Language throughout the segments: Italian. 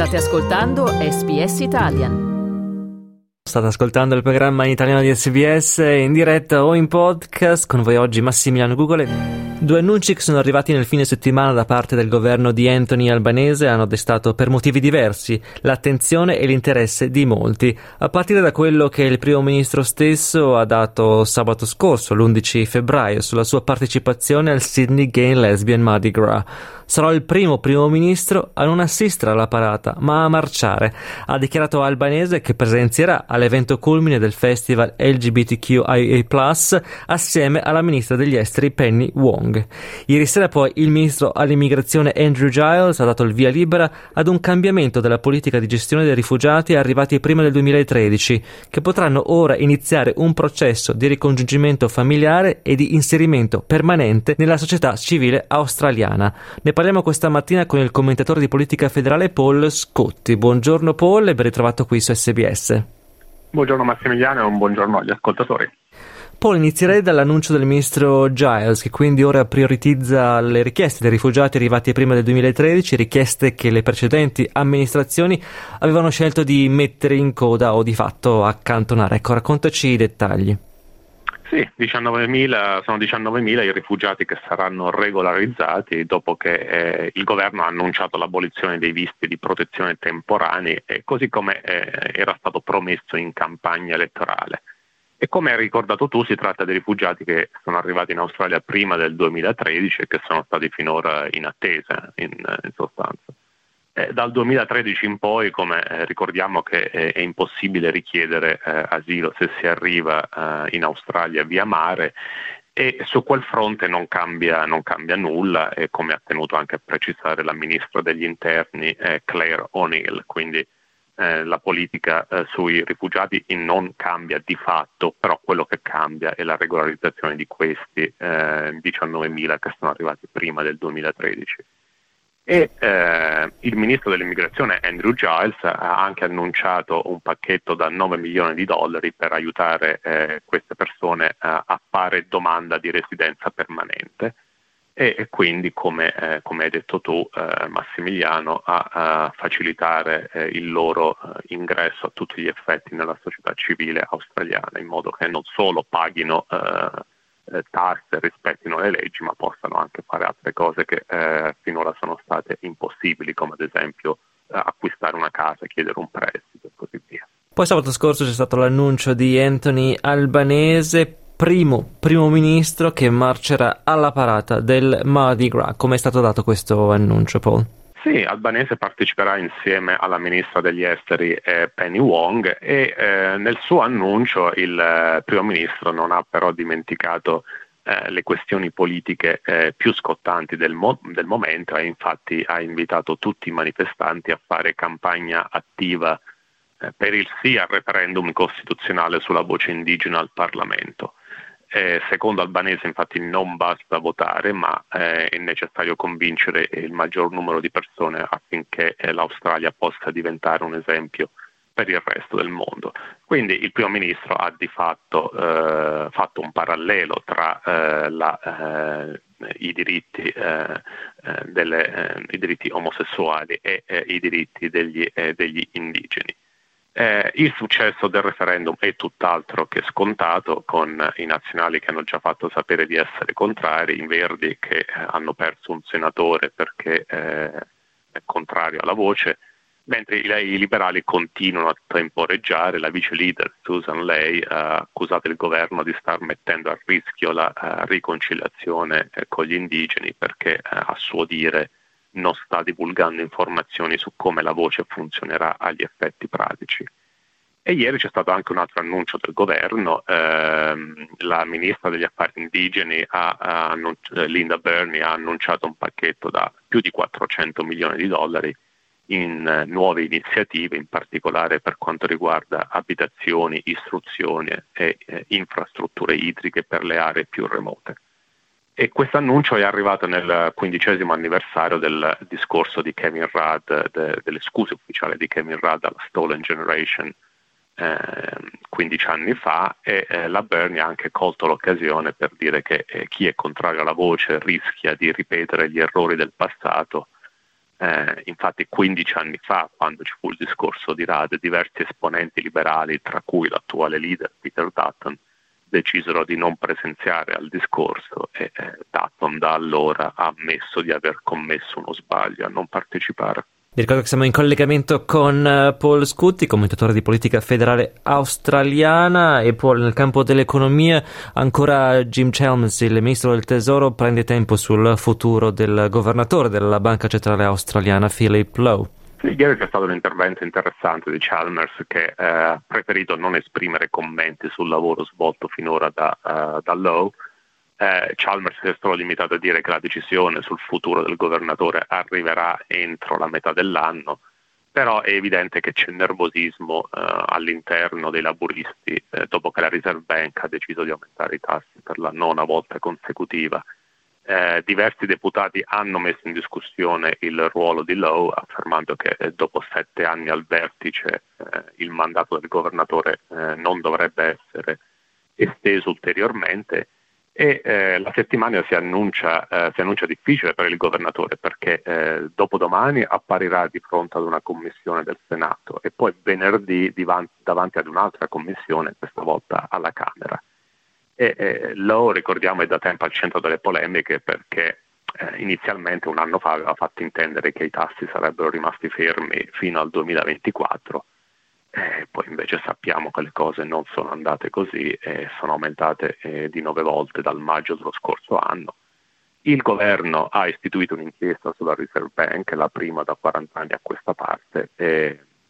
State ascoltando SBS Italian. State ascoltando il programma in italiano di SBS in diretta o in podcast con voi oggi Massimiliano Gugole. Due annunci che sono arrivati nel fine settimana da parte del governo di Anthony Albanese hanno destato per motivi diversi l'attenzione e l'interesse di molti, a partire da quello che il primo ministro stesso ha dato sabato scorso, l'11 febbraio, sulla sua partecipazione al Sydney Gay Lesbian Mardi Gras. Sarò il primo primo ministro a non assistere alla parata, ma a marciare, ha dichiarato Albanese che presenzierà all'evento culmine del festival LGBTQIA+, assieme alla ministra degli esteri Penny Wong. Ieri sera poi il ministro all'immigrazione Andrew Giles ha dato il via libera ad un cambiamento della politica di gestione dei rifugiati arrivati prima del 2013, che potranno ora iniziare un processo di ricongiungimento familiare e di inserimento permanente nella società civile australiana. Ne parliamo questa mattina con il commentatore di politica federale Paul Scotti. Buongiorno Paul e ben ritrovato qui su SBS. Buongiorno Massimiliano e un buongiorno agli ascoltatori. Paul, inizierei dall'annuncio del ministro Giles, che quindi ora prioritizza le richieste dei rifugiati arrivati prima del 2013, richieste che le precedenti amministrazioni avevano scelto di mettere in coda o di fatto accantonare. Ecco, raccontaci i dettagli. Sì, 19.000, sono 19.000 i rifugiati che saranno regolarizzati dopo che eh, il governo ha annunciato l'abolizione dei visti di protezione temporanei, eh, così come eh, era stato promesso in campagna elettorale. E come hai ricordato tu, si tratta di rifugiati che sono arrivati in Australia prima del 2013 e che sono stati finora in attesa, in, in sostanza. Eh, dal 2013 in poi, come eh, ricordiamo che è, è, impossibile richiedere eh, asilo se si arriva eh, in Australia via mare e su quel fronte non cambia, non cambia nulla, e come ha tenuto anche a precisare la Ministra degli Interni eh, Claire O'Neill. Quindi eh, la politica sui rifugiati non cambia di fatto, però quello che cambia è la regolarizzazione di questi 19.000 che sono arrivati prima del 2013 e eh, il ministro dell'immigrazione Andrew Giles ha anche annunciato un pacchetto da 9 milioni di dollari per aiutare eh, queste persone eh, a fare domanda di residenza permanente. E, e quindi, come, eh, come, hai detto tu eh, Massimiliano, a, a facilitare eh, il loro ingresso a tutti gli effetti nella società civile australiana in modo che non solo paghino eh, tasse, rispettino le leggi, ma possano anche fare altre cose che eh, finora sono state impossibili, come ad esempio eh, acquistare una casa, chiedere un prestito e così via. Poi sabato scorso c'è stato l'annuncio di Anthony Albanese, primo primo ministro che marcerà alla parata del Mardi Gras. Come è stato dato questo annuncio, Paul? Sì, Albanese parteciperà insieme alla ministra degli esteri eh, Penny Wong e eh, nel suo annuncio il eh, primo ministro non ha però dimenticato eh, le questioni politiche eh, più scottanti del, mo- del, momento e infatti ha invitato tutti i manifestanti a fare campagna attiva eh, per il sì al referendum costituzionale sulla voce indigena al Parlamento. Eh, secondo Albanese infatti non basta votare, ma eh, è necessario convincere il maggior numero di persone affinché eh, l'Australia possa diventare un esempio per il resto del mondo. Quindi il primo ministro ha di fatto eh, fatto un parallelo tra eh, la, eh, i, diritti, delle, i, diritti, omosessuali e i diritti degli, degli indigeni. Eh, il successo del referendum è tutt'altro che scontato, con i nazionali che hanno già fatto sapere di essere contrari, i verdi che eh, hanno perso un senatore perché eh, è contrario alla voce, mentre i, i, liberali continuano a temporeggiare. La vice leader Susan Lay ha accusato il governo di star mettendo a rischio la uh, riconciliazione eh, con gli indigeni perché a suo dire non sta divulgando informazioni su come la voce funzionerà agli effetti pratici. E ieri c'è stato anche un altro annuncio del governo, ehm, la ministra degli affari indigeni, ha, ha annunci- Linda Burney, ha annunciato un pacchetto da più di 400 milioni di dollari in eh, nuove iniziative, in particolare per quanto riguarda abitazioni, istruzioni e eh, infrastrutture idriche per le aree più remote. E questo annuncio è arrivato nel quindicesimo anniversario del discorso di Kevin Rudd, de, delle scuse ufficiali di Kevin Rudd alla Stolen Generation eh, 15 anni fa e eh, la Bernie ha anche colto l'occasione per dire che eh, chi è contrario alla voce rischia di ripetere gli errori del passato Eh, infatti 15 anni fa, quando ci fu il discorso di Rade, diversi esponenti liberali, tra cui l'attuale leader Peter Dutton, decisero di non presenziare al discorso e eh, Dutton da allora ha ammesso di aver commesso uno sbaglio a non partecipare. Vi ricordo che siamo in collegamento con eh, Paul Scutti, commentatore di politica federale australiana e Paul nel campo dell'economia. Ancora Jim Chalmers, il ministro del tesoro, prende tempo sul futuro del governatore della Banca Centrale Australiana, Philip Lowe. Ieri c'è stato un intervento interessante di Chalmers che eh, ha preferito non esprimere commenti sul lavoro svolto finora da, uh, da Lowe eh, Chalmers si è solo limitato a dire che la decisione sul futuro del governatore arriverà entro la metà dell'anno, però è evidente che c'è nervosismo eh, all'interno dei laburisti eh, dopo che la Reserve Bank ha deciso di aumentare i tassi per la nona volta consecutiva. Eh, diversi deputati hanno messo in discussione il ruolo di Lowe, affermando che eh, dopo sette anni al vertice eh, il mandato del governatore non dovrebbe essere esteso ulteriormente e eh, la settimana si annuncia, eh, si annuncia, difficile per il governatore perché eh, dopodomani apparirà di fronte ad una commissione del Senato e poi venerdì divanti, davanti ad un'altra commissione, questa volta alla Camera. E eh, lo ricordiamo è da tempo al centro delle polemiche perché eh, inizialmente un anno fa aveva fatto intendere che i tassi sarebbero rimasti fermi fino al 2024 eh, poi invece sappiamo che le cose non sono andate così e sono aumentate eh, di nove volte dal maggio dello scorso anno. Il governo ha istituito un'inchiesta sulla Reserve Bank, la prima da 40 anni a questa parte,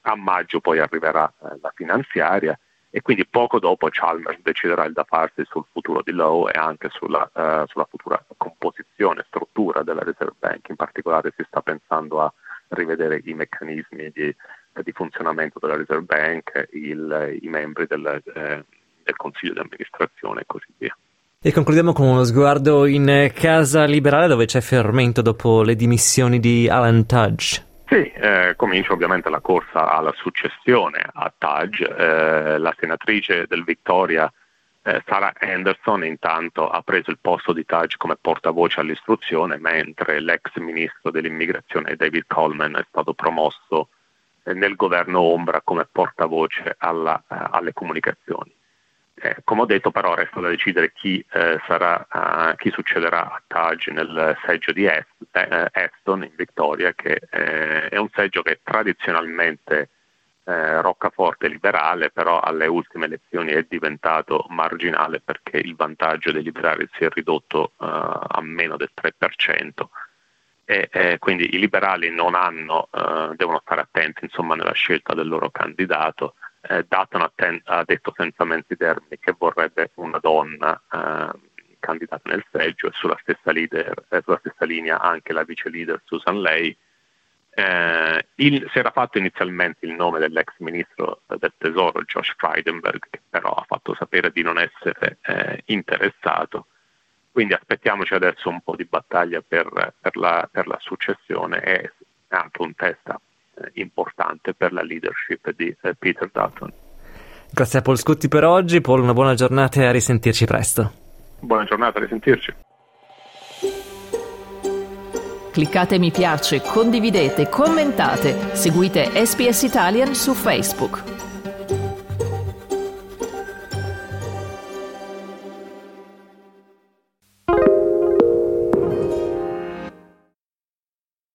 a maggio poi arriverà eh, la finanziaria e quindi poco dopo Chalmers deciderà il da farsi sul futuro di Lowe e anche sulla, uh, sulla futura composizione, struttura della Reserve Bank. In particolare si sta pensando a rivedere i meccanismi di di funzionamento della Reserve Bank, il, i membri del, eh, del Consiglio di amministrazione e così via. E concludiamo con uno sguardo in casa liberale dove c'è fermento dopo le dimissioni di Alan Tudge. Sì, eh, comincia ovviamente la corsa alla successione a Tudge. Eh, la senatrice del Victoria, eh, Sarah Anderson, intanto ha preso il posto di Tudge come portavoce all'istruzione, mentre l'ex ministro dell'immigrazione David Coleman è stato promosso nel governo ombra come portavoce alla, uh, alle comunicazioni. Eh, come ho detto però resta da decidere chi, eh, sarà, uh, chi succederà a Taj nel seggio di eh, Eston in Victoria, che eh, è un seggio che tradizionalmente eh, roccaforte liberale, però alle ultime elezioni è diventato marginale perché il vantaggio dei liberali si è ridotto a meno del 3% e, e quindi i liberali hanno, eh, devono stare attenti insomma, nella scelta del loro candidato. Eh, Dutton atten- ha detto senza menti termini che vorrebbe una donna eh, candidata nel seggio e sulla stessa, leader, eh, sulla stessa linea anche la vice leader Susan Lay. Eh, il, si era fatto inizialmente il nome dell'ex ministro del tesoro Josh Frydenberg, che però ha fatto sapere di non essere eh, interessato quindi aspettiamoci adesso un po' di battaglia per, per, la, per la, successione e anche un test importante per la leadership di eh, Peter Dutton. Grazie a Paul Scutti per oggi, Paul una buona giornata e a risentirci presto. Buona giornata, a risentirci. Cliccate mi piace, condividete, commentate, seguite SPS Italian su Facebook.